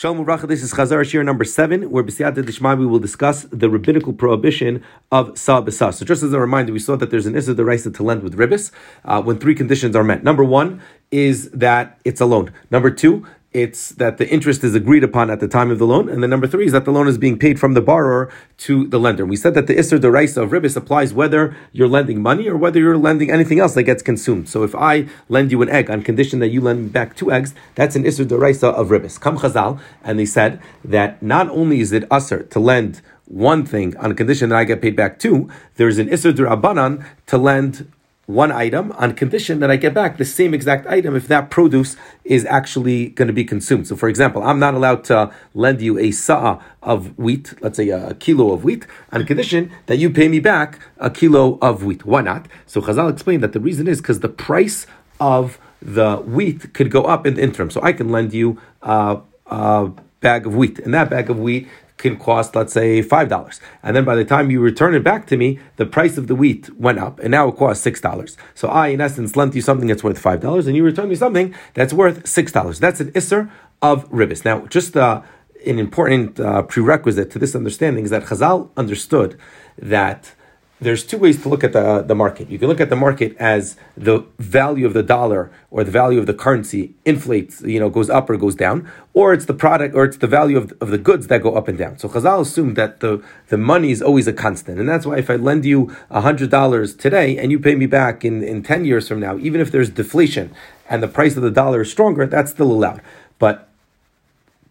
Shalom Uvracha, this is Chazar Shiur number seven, where B'siyata Dishmaya we will discuss the rabbinical prohibition of Sa B'Sa. So just as a reminder, we saw that there's an Issa Deraisa to lend with ribbis uh, when three conditions are met. Number one is that it's a loan. Number two, it's that the interest is agreed upon at the time of the loan, and then number three is that the loan is being paid from the borrower to the lender. We said that the Isser Deraisa of Ribbis applies whether you're lending money or whether you're lending anything else that gets consumed. So if I lend you an egg on condition that you lend me back two eggs, that's an Isser Deraisa of Ribbis. Come Chazal, and they said that not only is it Usser to lend one thing on a condition that I get paid back two, there's an Isser Derabanan to lend one item on condition that I get back the same exact item if that produce is actually going to be consumed. So, for example, I'm not allowed to lend you a sa'a of wheat, let's say a, kilo of wheat, on condition that you pay me back a kilo of wheat. Why not? So, Chazal explained that the reason is because the price of the wheat could go up in the interim. So, I can lend you a, a bag of wheat, and that bag of wheat can cost, let's say, five dollars, and then by the time you return it back to me, the price of the wheat went up, and now it costs six dollars. So I, in essence, lent you something that's worth five dollars, and you return me something that's worth six dollars. That's an isser of ribbis. Now, just uh, an important uh, prerequisite to this understanding is that Chazal understood that there's two ways to look at the, uh, the market. You can look at the market as the value of the dollar or the value of the currency inflates, you know, goes up or goes down, or it's the product or it's the value of, of the goods that go up and down. So Chazal assumed that the, the money is always a constant. And that's why if I lend you $100 today and you pay me back in, in 10 years from now, even if there's deflation and the price of the dollar is stronger, that's still allowed. But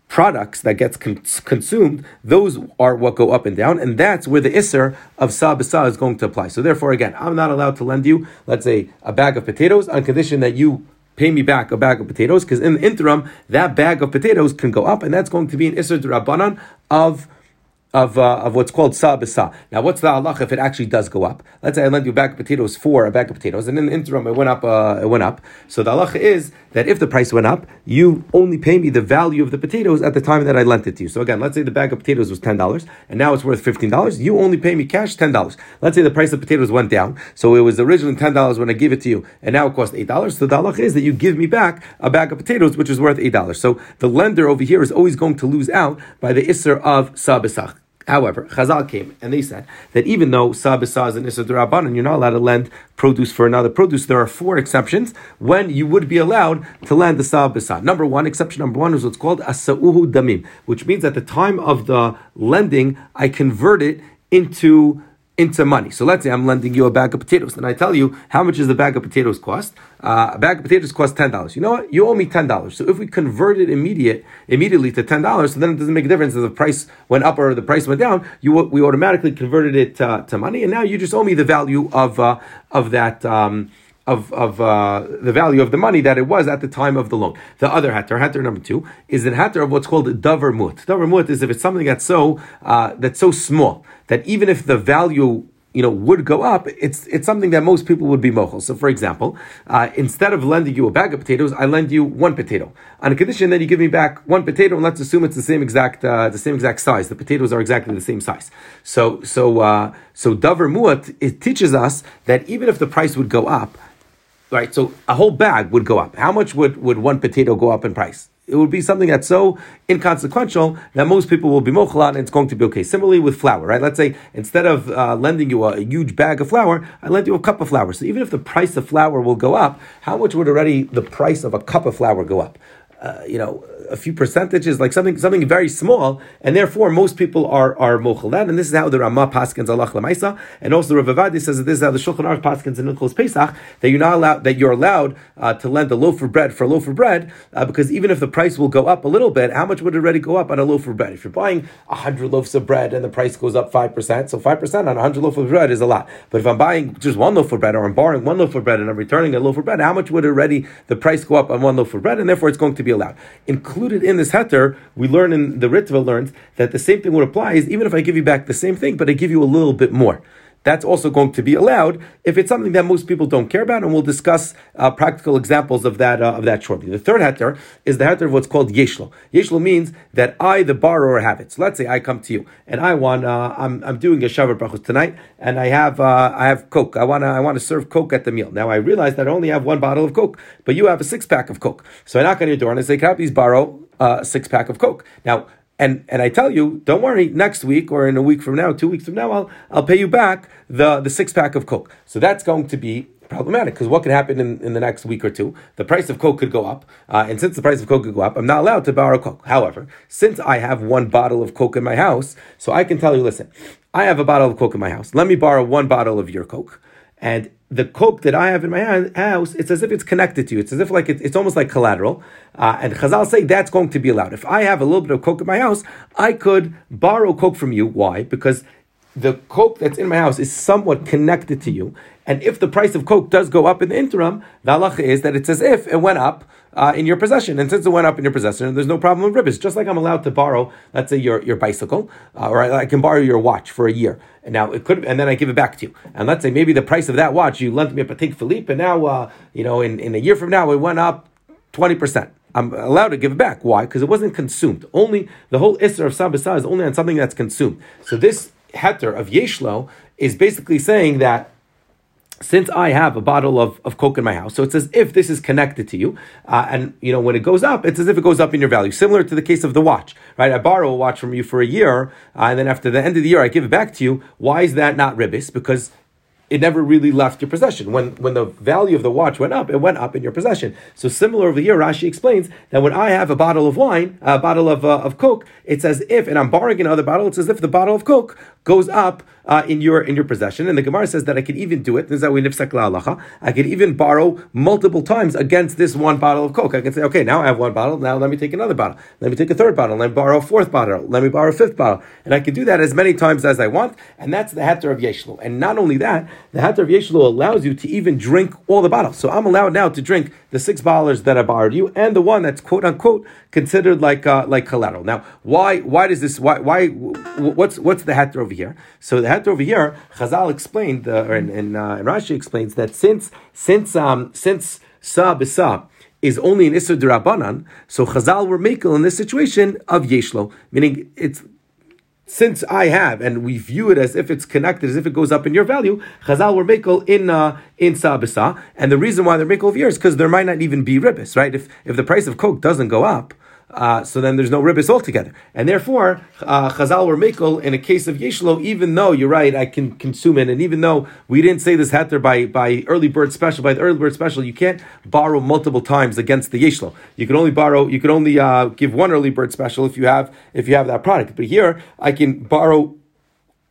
products that gets con- consumed, those are what go up and down, and that's where the isser of sa is going to apply. So therefore, again, I'm not allowed to lend you, let's say, a bag of potatoes on condition that you pay me back a bag of potatoes, because in the interim, that bag of potatoes can go up, and that's going to be an isser drabanan of of, uh, of what's called sa. Now, what's the halacha if it actually does go up? Let's say I lend you a bag of potatoes for a bag of potatoes, and in the interim it went up. Uh, it went up. So the halacha is that if the price went up, you only pay me the value of the potatoes at the time that I lent it to you. So again, let's say the bag of potatoes was ten dollars, and now it's worth fifteen dollars. You only pay me cash ten dollars. Let's say the price of potatoes went down, so it was originally ten dollars when I gave it to you, and now it costs eight dollars. So the halacha is that you give me back a bag of potatoes, which is worth eight dollars. So the lender over here is always going to lose out by the isser of sa b'sach. However, Chazal came and they said that even though Sabisa is an Issa and you're not allowed to lend produce for another produce, there are four exceptions when you would be allowed to lend the Sabisa. Number one, exception number one is what's called Asa'uhu Damim, which means at the time of the lending, I convert it into into money. So let's say I'm lending you a bag of potatoes, and I tell you how much does the bag of potatoes cost? Uh, a bag of potatoes costs ten dollars. You know what? You owe me ten dollars. So if we convert it immediate immediately to ten dollars, so then it doesn't make a difference if the price went up or the price went down. You we automatically converted it uh, to money, and now you just owe me the value of uh, of that. Um, of, of uh, the value of the money that it was at the time of the loan. The other hatter, hatter number two, is the hatter of what's called davar mut. Davar mut is if it's something that's so uh, that's so small that even if the value you know, would go up, it's it's something that most people would be mochel. So, for example, uh, instead of lending you a bag of potatoes, I lend you one potato on a condition that you give me back one potato, and let's assume it's the same exact uh, the same exact size. The potatoes are exactly the same size. So, so uh, so davar muat it teaches us that even if the price would go up, right? So a whole bag would go up. How much would, would one potato go up in price? It would be something that's so inconsequential that most people will be mochalat and it's going to be okay. Similarly with flour, right? Let's say instead of uh, lending you a, a, huge bag of flour, I lend you a cup of flour. So even if the price of flour will go up, how much would already the price of a cup of flour go up? Uh, you know, a few percentages, like something something very small, and therefore most people are are mochel that. And this is how the Ramah paskins alach lemaisa, and also the Rav says that this is how the Shulchan Aruch paskins in Hilchos Pesach that you're not allowed that you're allowed uh, to lend a loaf of bread for a loaf of bread uh, because even if the price will go up a little bit, how much would it already go up on a loaf of bread? If you're buying hundred loaves of bread and the price goes up five percent, so five percent on hundred loaf of bread is a lot. But if I'm buying just one loaf of bread or I'm borrowing one loaf of bread and I'm returning a loaf of bread, how much would it already the price go up on one loaf of bread? And therefore it's going to be allowed. Included in this heter we learn in the Ritva learns that the same thing would apply is even if I give you back the same thing, but I give you a little bit more. That's also going to be allowed if it's something that most people don't care about, and we'll discuss uh, practical examples of that uh, of that shortly. The third heter is the heter of what's called yeshlo. Yeshlo means that I, the borrower, have it. So let's say I come to you and I want uh, I'm, I'm doing a sheva brachos tonight, and I have uh, I have coke. I want to I want to serve coke at the meal. Now I realize that I only have one bottle of coke, but you have a six pack of coke. So I knock on your door and I say, "Can I please borrow uh, a six pack of coke?" Now and and I tell you, don't worry, next week or in a week from now, two weeks from now, I'll I'll pay you back the the six pack of Coke. So that's going to be problematic because what could happen in, in the next week or two? The price of Coke could go up, uh, and since the price of Coke could go up, I'm not allowed to borrow Coke. However, since I have one bottle of Coke in my house, so I can tell you, listen, I have a bottle of Coke in my house. Let me borrow one bottle of your Coke, and the coke that I have in my house, it's as if it's connected to you. It's as if like it, it's almost like collateral. Uh, and Chazal say that's going to be allowed. If I have a little bit of coke in my house, I could borrow coke from you. Why? Because the coke that's in my house is somewhat connected to you. And if the price of coke does go up in the interim, the halacha is that it's as if it went up uh, in your possession. And since it went up in your possession, there's no problem with ribbis. Just like I'm allowed to borrow, let's say your, your bicycle, uh, or I, I, can borrow your watch for a year. And now it could, and then I give it back to you. And let's say maybe the price of that watch you lent me a Patek Philippe, and now uh, you know in, in a year from now it went up twenty percent. I'm allowed to give it back. Why? Because it wasn't consumed. Only the whole isser of sabasa is only on something that's consumed. So this heter of yeshlo is basically saying that since I have a bottle of, of Coke in my house, so it's as if this is connected to you, uh, and you know when it goes up, it's as if it goes up in your value. Similar to the case of the watch, right? I borrow a watch from you for a year, uh, and then after the end of the year, I give it back to you. Why is that not ribis? Because it never really left your possession. When when the value of the watch went up, it went up in your possession. So similar over here, Rashi explains that when I have a bottle of wine, a bottle of, uh, of Coke, it's as if, and I'm borrowing another bottle, it's as if the bottle of Coke goes up uh, in your in your possession. And the Gemara says that I can even do it. This is how we. I can even borrow multiple times against this one bottle of Coke. I can say, okay, now I have one bottle. Now let me take another bottle. Let me take a third bottle. Let me borrow a fourth bottle. Let me borrow a fifth bottle. And I can do that as many times as I want. And that's the heter of Yeshlo. And not only that, the heter of Yeshlo allows you to even drink all the bottles. So I'm allowed now to drink the six bottles that I borrowed you and the one that's quote unquote considered like uh, like collateral. Now, why why does this why why what's what's the heter over here? So the over here, Chazal explained, uh, and, uh, and Rashi explains that since since um, since sa b'sa is only an Isser Durabanan, so Chazal were makel in this situation of Yeshlo, meaning it's since I have, and we view it as if it's connected, as if it goes up in your value, Chazal were makel in uh, in Sabisa, and the reason why they're over here is because there might not even be ribbis, right? If if the price of coke doesn't go up, uh, so then there's no ribbis altogether. And therefore, uh, Chazal were makel in a case of Yeshlo, even though you're right, I can consume it, and even though we didn't say this heter by, by early bird special, by the early bird special, you can't borrow multiple times against the Yeshlo. You can only borrow, you can only uh, give one early bird special if you have if you have that product. But here, I can borrow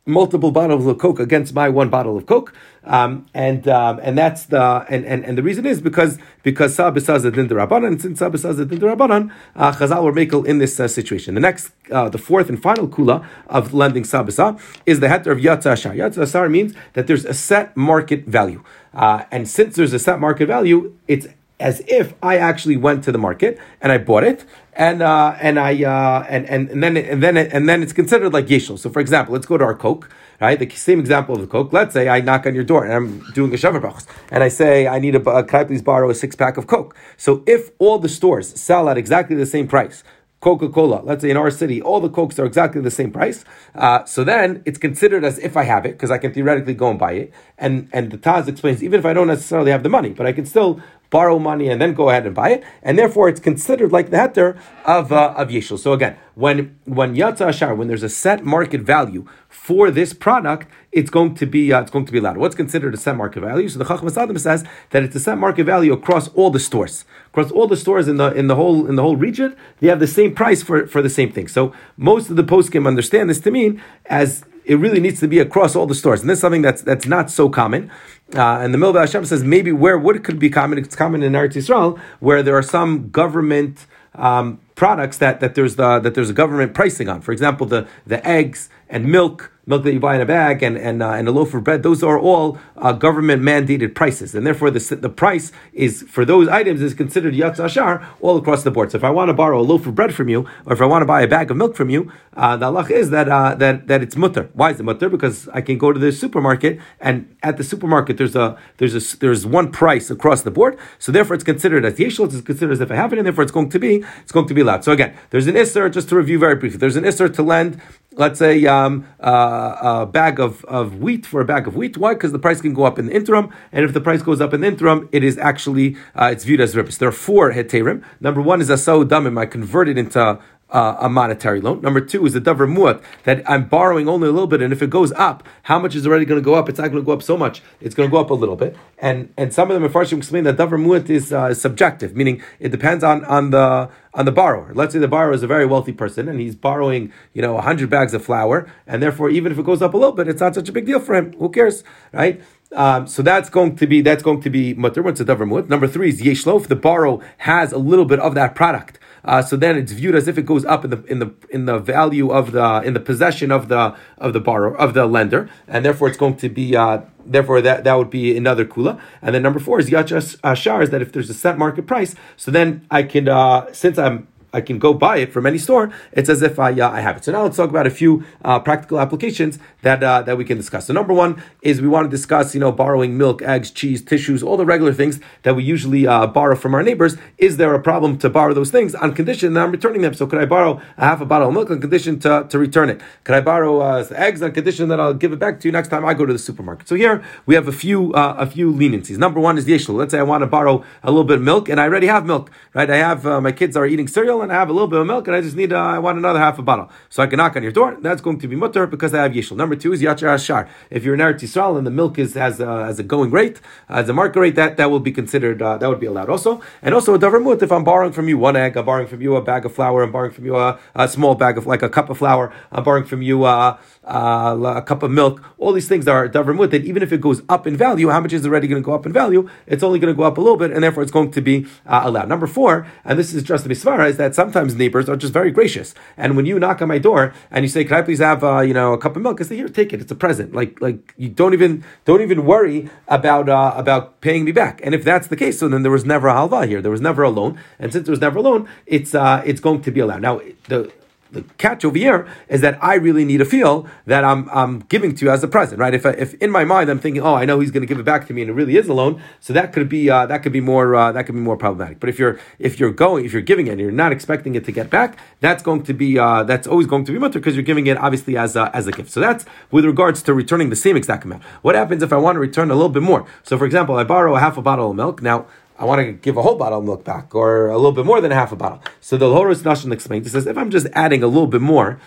multiple bottles of Coke against my one bottle of Coke. Um, and um, and that's the and, and, and the reason is because because Sabisaz din Rabbanan, and since Sabisaz din Rabbanan, uh, Chazal were makel in this uh, situation. The next, uh, the fourth and final kula of lending Sabisa is the heter of Yatza Ashar. Yatza Ashar means that there's a set market value, uh, and since there's a set market value, it's as if I actually went to the market and I bought it, and uh, and I uh, and, and and then and then and then it's considered like yeshel. So, for example, let's go to our coke, right? The same example of the coke. Let's say I knock on your door and I'm doing a brachos, and I say I need a, can I please borrow a six pack of coke? So, if all the stores sell at exactly the same price, Coca Cola, let's say in our city, all the Cokes are exactly the same price. Uh, so then it's considered as if I have it, because I can theoretically go and buy it. And, and the Taz explains, even if I don't necessarily have the money, but I can still borrow money and then go ahead and buy it, and therefore it's considered like the heter of uh, of yeshul. So again, when when yatza ashar, when there's a set market value for this product, it's going to be uh, it's going to be allowed. What's considered a set market value? So the Chochmas Adam says that it's a set market value across all the stores, across all the stores in the in the whole in the whole region. They have the same price for for the same thing. So most of the poskim understand this to mean as it really needs to be across all the stores. And this is something that's that's not so common. Uh, and the Milva Hashem says maybe where it could be common? It's common in Eretz Yisrael where there are some government um, products that, that there's the that there's a government pricing on. For example, the the eggs and milk milk that you buy in a bag and and, uh, and a loaf of bread, those are all uh, government mandated prices, and therefore the the price is for those items is considered yatz ashar all across the board. So if I want to borrow a loaf of bread from you, or if I want to buy a bag of milk from you, uh, the halach is that uh, that that it's mutter. Why is it mutter? Because I can go to the supermarket and at the supermarket there's a there's a there's one price across the board. So therefore it's considered as yeshul. It's considered as if I have it, and therefore it's going to be it's going to be So again, there's an isser. Just to review very briefly, there's an isser to lend let's say um, uh, a bag of, of wheat for a bag of wheat. Why? Because the price can go up in the interim, and if the price goes up in the interim, it is actually uh, it's viewed as ribbis. There are four heterim. Number one is a damim. I convert it into uh, a monetary loan. Number two is the davar muat that I'm borrowing only a little bit, and if it goes up, how much is already going to go up? It's not going to go up so much. It's going to go up a little bit. And and some of them Farshim explain that davar muat is uh, subjective, meaning it depends on on the on the borrower. Let's say the borrower is a very wealthy person and he's borrowing, you know, hundred bags of flour, and therefore even if it goes up a little bit, it's not such a big deal for him. Who cares, right? Um, so that's going to be that's going to be mutter. What's a davar muat? Number three is yeshlo. If the borrower has a little bit of that product uh, so then it's viewed as if it goes up in the in the in the value of the in the possession of the of the borrower of the lender, and therefore it's going to be. Uh, therefore, that, that would be another kula. And then number four is yachas ashar, is that if there's a set market price, so then I can, uh, since I'm I can go buy it from any store. It's as if I, uh, I have it. So now let's talk about a few uh, practical applications that uh, that we can discuss. So number one is we want to discuss, you know, borrowing milk, eggs, cheese, tissues, all the regular things that we usually uh, borrow from our neighbors. Is there a problem to borrow those things on condition that I'm returning them? So could I borrow a half a bottle of milk on condition to, to return it? Could I borrow uh, eggs on condition that I'll give it back to you next time I go to the supermarket? So here we have a few uh, a few leniencies. Number one is the issue. Let's say I want to borrow a little bit of milk and I already have milk, right? I have my kids are eating cereal and I have a little bit of milk and I just need, uh, I want another half a bottle. So I can knock on your door. That's going to be mutter because I have yishul. Number two is yachar ashar. If you're in Eretz Yisrael and the milk is as a, has a going rate, as a market rate, that, that will be considered, uh, that would be allowed also. And also a davar mut, if I'm borrowing from you one egg, I'm borrowing from you a bag of flour, I'm borrowing from you a, a small bag of, like a cup of flour, I'm borrowing from you uh, uh, a cup of milk. All these things are davar mut, that even if it goes up in value, how much is already going to go up in value? It's only going to go up a little bit, and therefore it's going to be uh, allowed. Number four, and this is just the misvara, is that sometimes neighbors are just very gracious. And when you knock on my door and you say, "Can I please have uh, you know a cup of milk?" I say, "Here, take it. It's a present." Like like you don't even don't even worry about uh, about paying me back. And if that's the case, so then there was never a halva here. There was never a loan, and since there was never a loan, it's uh, it's going to be allowed. Now the the catch over here is that I really need to feel that I'm, I'm giving to you as a present, right? If, I, if in my mind I'm thinking, oh, I know he's going to give it back to me, and it really is a loan, so that could be uh, that could be more uh, that could be more problematic. But if you're if you're going if you're giving it and you're not expecting it to get back, that's going to be uh, that's always going to be mutter because you're giving it obviously as a, as a gift. So that's with regards to returning the same exact amount. What happens if I want to return a little bit more? So for example, I borrow a half a bottle of milk now. I want to give a whole bottle of milk back, or a little bit more than half a bottle. So the Horus Nashon explains, he says, if I'm just adding a little bit more,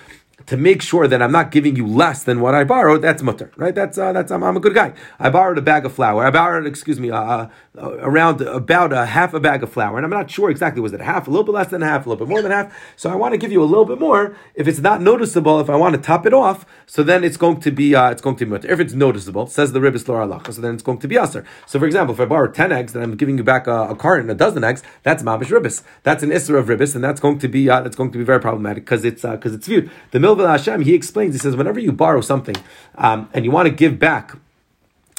to make sure that I'm not giving you less than what I borrowed, that's mutter, right? That's uh, that's I'm, I'm, a good guy. I borrowed a bag of flour. I borrowed, excuse me, uh, uh, around about a half a bag of flour, and I'm not sure exactly was it half, a little bit less than half, a little bit more than half. So I want to give you a little bit more. If it's not noticeable, if I want to top it off, so then it's going to be uh, it's going to be mutter. If it's noticeable, says the ribbis lor so then it's going to be aser. So for example, if I borrow ten eggs, then I'm giving you back a, a carton, a dozen eggs. That's mabish ribbis. That's an isra of ribbis, and that's going to be uh, that's going to be very problematic because it's because uh, it's viewed. The Hashem he explains, he says, whenever you borrow something um, and you want to give back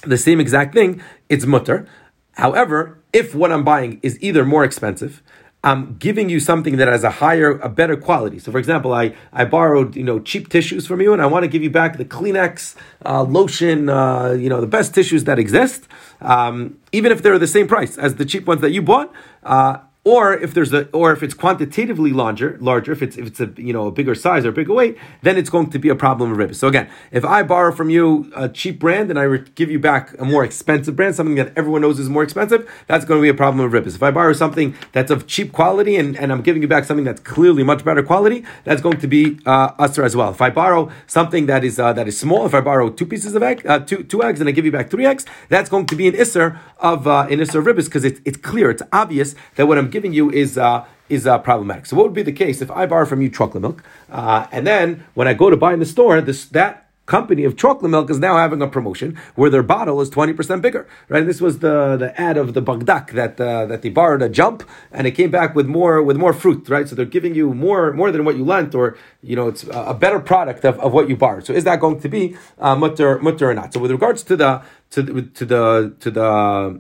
the same exact thing, it's mutter. However, if what I'm buying is either more expensive, I'm giving you something that has a higher, a better quality. So, for example, I, I borrowed you know cheap tissues from you, and I want to give you back the Kleenex uh, lotion, uh, you know the best tissues that exist, um, even if they're the same price as the cheap ones that you bought. Uh, or if there's a, or if it's quantitatively larger, larger, if it's if it's a you know a bigger size or bigger weight, then it's going to be a problem of ribbis. So again, if I borrow from you a cheap brand and I re- give you back a more expensive brand, something that everyone knows is more expensive, that's going to be a problem of ribbis. If I borrow something that's of cheap quality and, and I'm giving you back something that's clearly much better quality, that's going to be uh, usher as well. If I borrow something that is uh, that is small, if I borrow two pieces of egg, uh, two two eggs, and I give you back three eggs, that's going to be an isser of uh, an isser of ribbis because it's it's clear, it's obvious that what I'm giving you is uh, is uh, problematic. So what would be the case if I borrow from you chocolate milk, uh, and then when I go to buy in the store, this that company of chocolate milk is now having a promotion where their bottle is 20% bigger, right? This was the, the ad of the Bagdak that uh, that they borrowed a jump and it came back with more with more fruit, right? So they're giving you more more than what you lent or, you know, it's a better product of, of what you borrowed. So is that going to be uh, mutter, mutter or not? So with regards to the, to the, to the, to the,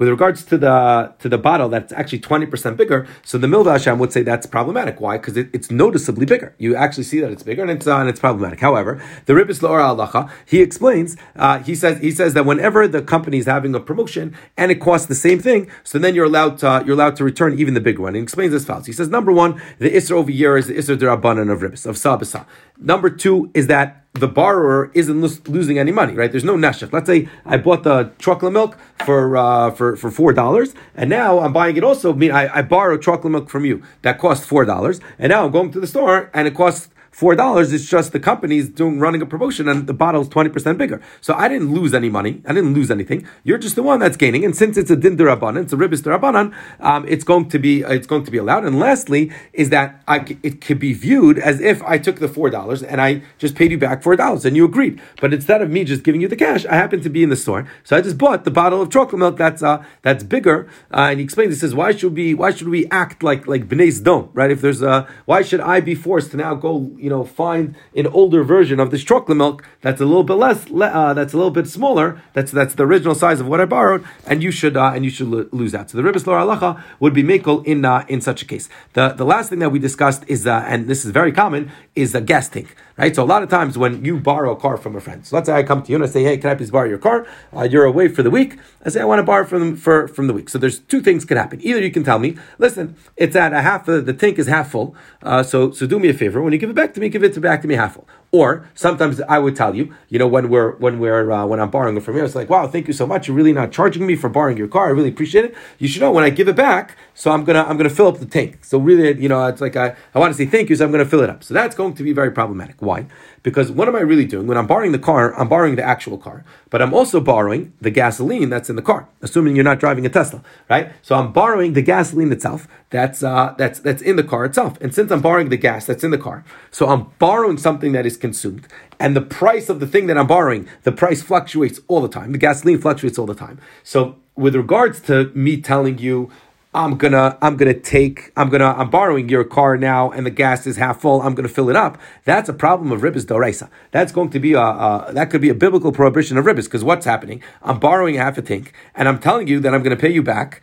with regards to the to the bottle that's actually 20% bigger, so the Milva Hashem would say that's problematic. Why? Because it, it's noticeably bigger. You actually see that it's bigger and it's, uh, and it's problematic. However, the Ribbis Laura Alacha, he explains, uh, he says he says that whenever the company is having a promotion and it costs the same thing, so then you're allowed to, you're allowed to return even the bigger one. He explains this fast. He says, number one, the Isra over here is the Isra Derabanan of Ribbis, of Sabasa. Number two is that the borrower isn't lo- losing any money, right? There's no neshech. Let's say I bought the chocolate milk for uh, for for four dollars, and now I'm buying it also. I mean, I, I borrowed chocolate milk from you that cost four dollars, and now I'm going to the store and it costs four dollars. It's just the company's doing running a promotion and the bottle's twenty percent bigger. So I didn't lose any money. I didn't lose anything. You're just the one that's gaining. And since it's a din derabanan, it's a ribis derabanan, um, it's going to be it's going to be allowed. And lastly, is that I, it could be viewed as if I took the four dollars and I just paid you back four dollars and you agreed. But instead of me just giving you the cash, I happened to be in the store, so I just bought the bottle of chocolate milk that's uh, that's bigger. Uh, and he explains, he says, why should we why should we act like like bnei dom, right? If there's a why should I be forced to now go you know find an older version of this chocolate milk that's a little bit less, uh, that's a little bit smaller. That's that's the original size of what I borrowed, and you should uh, and you should lo- lose that. So the ribbis lor alacha would be makel in uh, in such a case. The the last thing that we discussed is, uh, and this is very common, is a gas tank. Right. So a lot of times when you borrow a car from a friend, so let's say I come to you and I say, hey, can I please borrow your car? Uh, you're away for the week. I say I want to borrow from for from the week. So there's two things can happen. Either you can tell me, listen, it's at a half. the tank is half full. Uh, so so do me a favor. When you give it back to me, give it to back to me half full. Or sometimes I would tell you, you know, when we're when we're uh, when I'm borrowing from you, it's like, wow, thank you so much. You're really not charging me for borrowing your car. I really appreciate it. You should know when I give it back, so I'm gonna I'm gonna fill up the tank. So really, you know, it's like I, I want to say thank you, so I'm gonna fill it up. So that's going to be very problematic. Why? Because what am I really doing? When I'm borrowing the car, I'm borrowing the actual car, but I'm also borrowing the gasoline that's in the car, assuming you're not driving a Tesla, right? So I'm borrowing the gasoline itself that's uh, that's that's in the car itself. And since I'm borrowing the gas that's in the car, so I'm borrowing something that is consumed, and the price of the thing that I'm borrowing, the price fluctuates all the time. The gasoline fluctuates all the time. So with regards to me telling you I'm gonna I'm gonna take I'm gonna I'm borrowing your car now and the gas is half full. I'm gonna fill it up. That's a problem of ribbis doraisa. That's going to be a, a that could be a biblical prohibition of ribbis because what's happening? I'm borrowing half a tank and I'm telling you that I'm gonna pay you back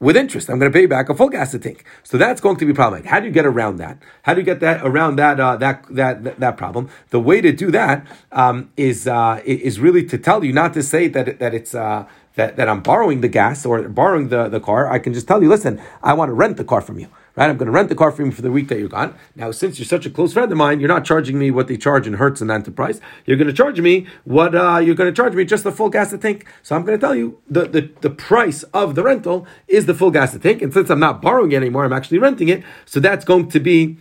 with interest. I'm going to pay you back a full gas tank. So that's going to be problematic. How do you get around that? How do you get that around that uh, that, that, that problem? The way to do that um, is uh, is really to tell you not to say that that it's. Uh, that, that I'm borrowing the gas or borrowing the, the car, I can just tell you, listen, I want to rent the car from you right? I'm going to rent the car for you for the week that you're gone. Now, since you're such a close friend of mine, you're not charging me what they charge in Hertz and Enterprise. You're going to charge me what uh, you're going to charge me just the full gas to tank. So I'm going to tell you the, the, the price of the rental is the full gas to tank. And since I'm not borrowing it anymore, I'm actually renting it. So that's going to be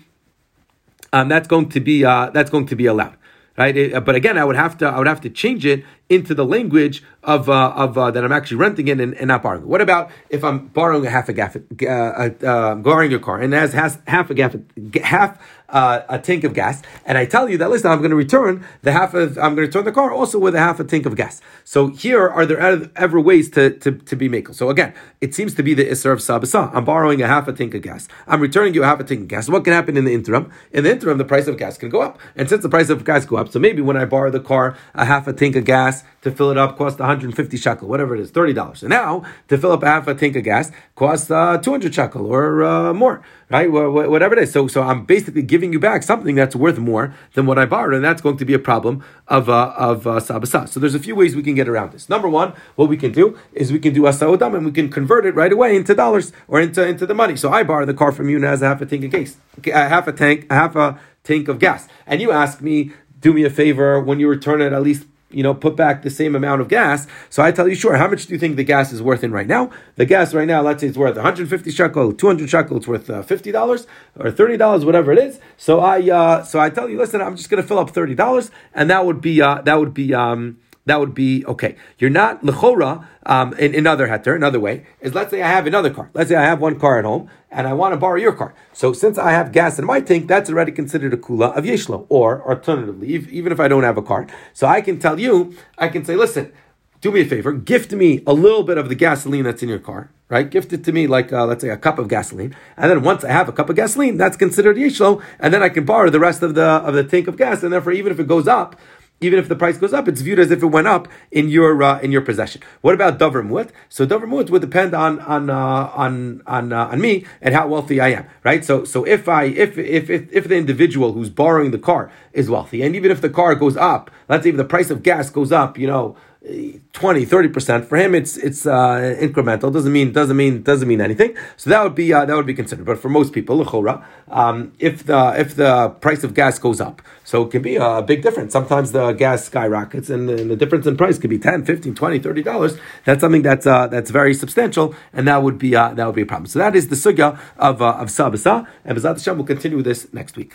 um, that's going to be uh, that's going to be allowed right? It, but again, I would have to I would have to change it into the language of uh, of uh, that I'm actually renting it and, and, not borrowing. What about if I'm borrowing a half a gaff, uh, uh, borrowing your car and has, has half a gaff, half uh, a tank of gas, and I tell you that listen, I'm going to return the half of I'm going to return the car also with a half a tank of gas. So here are there ever ways to to, to be makel? So again, it seems to be the isser of sabasa. I'm borrowing a half a tank of gas. I'm returning you a half a tank of gas. What can happen in the interim? In the interim, the price of gas can go up, and since the price of gas go up, so maybe when I borrow the car, a half a tank of gas to fill it up costs 150 shekel, whatever it is, thirty dollars. And now to fill up a half a tank of gas costs uh, 200 shekel or uh, more right? Whatever it is. So, so I'm basically giving you back something that's worth more than what I borrowed, and that's going to be a problem of uh, of uh, sabasa. So there's a few ways we can get around this. Number one, what we can do is we can do asaudam and we can convert it right away into dollars or into into the money. So I borrow the car from you and as a half a tank of gas, half a tank, half a tank of gas, and you ask me, do me a favor when you return it, at least you know, put back the same amount of gas. So I tell you, sure, how much do you think the gas is worth in right now? The gas right now, let's say it's worth 150 shekel, 200 shekel, it's worth uh, $50 or $30, whatever it is. So I, uh, so I tell you, listen, I'm just going to fill up $30 and that would be, uh, that would be, um, that would be okay. You're not lechora um, in another heter, another way is let's say I have another car. Let's say I have one car at home and I want to borrow your car. So since I have gas in my tank, that's already considered a kula of yeshlo. Or alternatively, even if I don't have a car, so I can tell you, I can say, listen do me a favor, gift me a little bit of the gasoline that's in your car, right? Gift it to me like, uh, let's say, a cup of gasoline. And then once I have a cup of gasoline, that's considered yeshlo, and then I can borrow the rest of the, of the tank of gas, and therefore, even if it goes up, even if the price goes up, it's viewed as if it went up in your uh, in your possession. What about davar? So davar would depend on on uh, on on uh, on me and how wealthy I am, right? So so if I if, if if if the individual who's borrowing the car is wealthy, and even if the car goes up, let's say if the price of gas goes up, you know. 20 30% for him it's it's uh, incremental. Doesn't mean doesn't mean doesn't mean anything. So that would be uh, that would be considered. But for most people um, if the if the price of gas goes up so it can be a big difference. Sometimes the gas skyrockets and, and the difference in price could be 10 15 20 30 dollars. That's something that's uh, that's very substantial and that would be uh, that would be a problem. So that is the sugya of uh, of sabasa and Bezat Hashem will continue this next week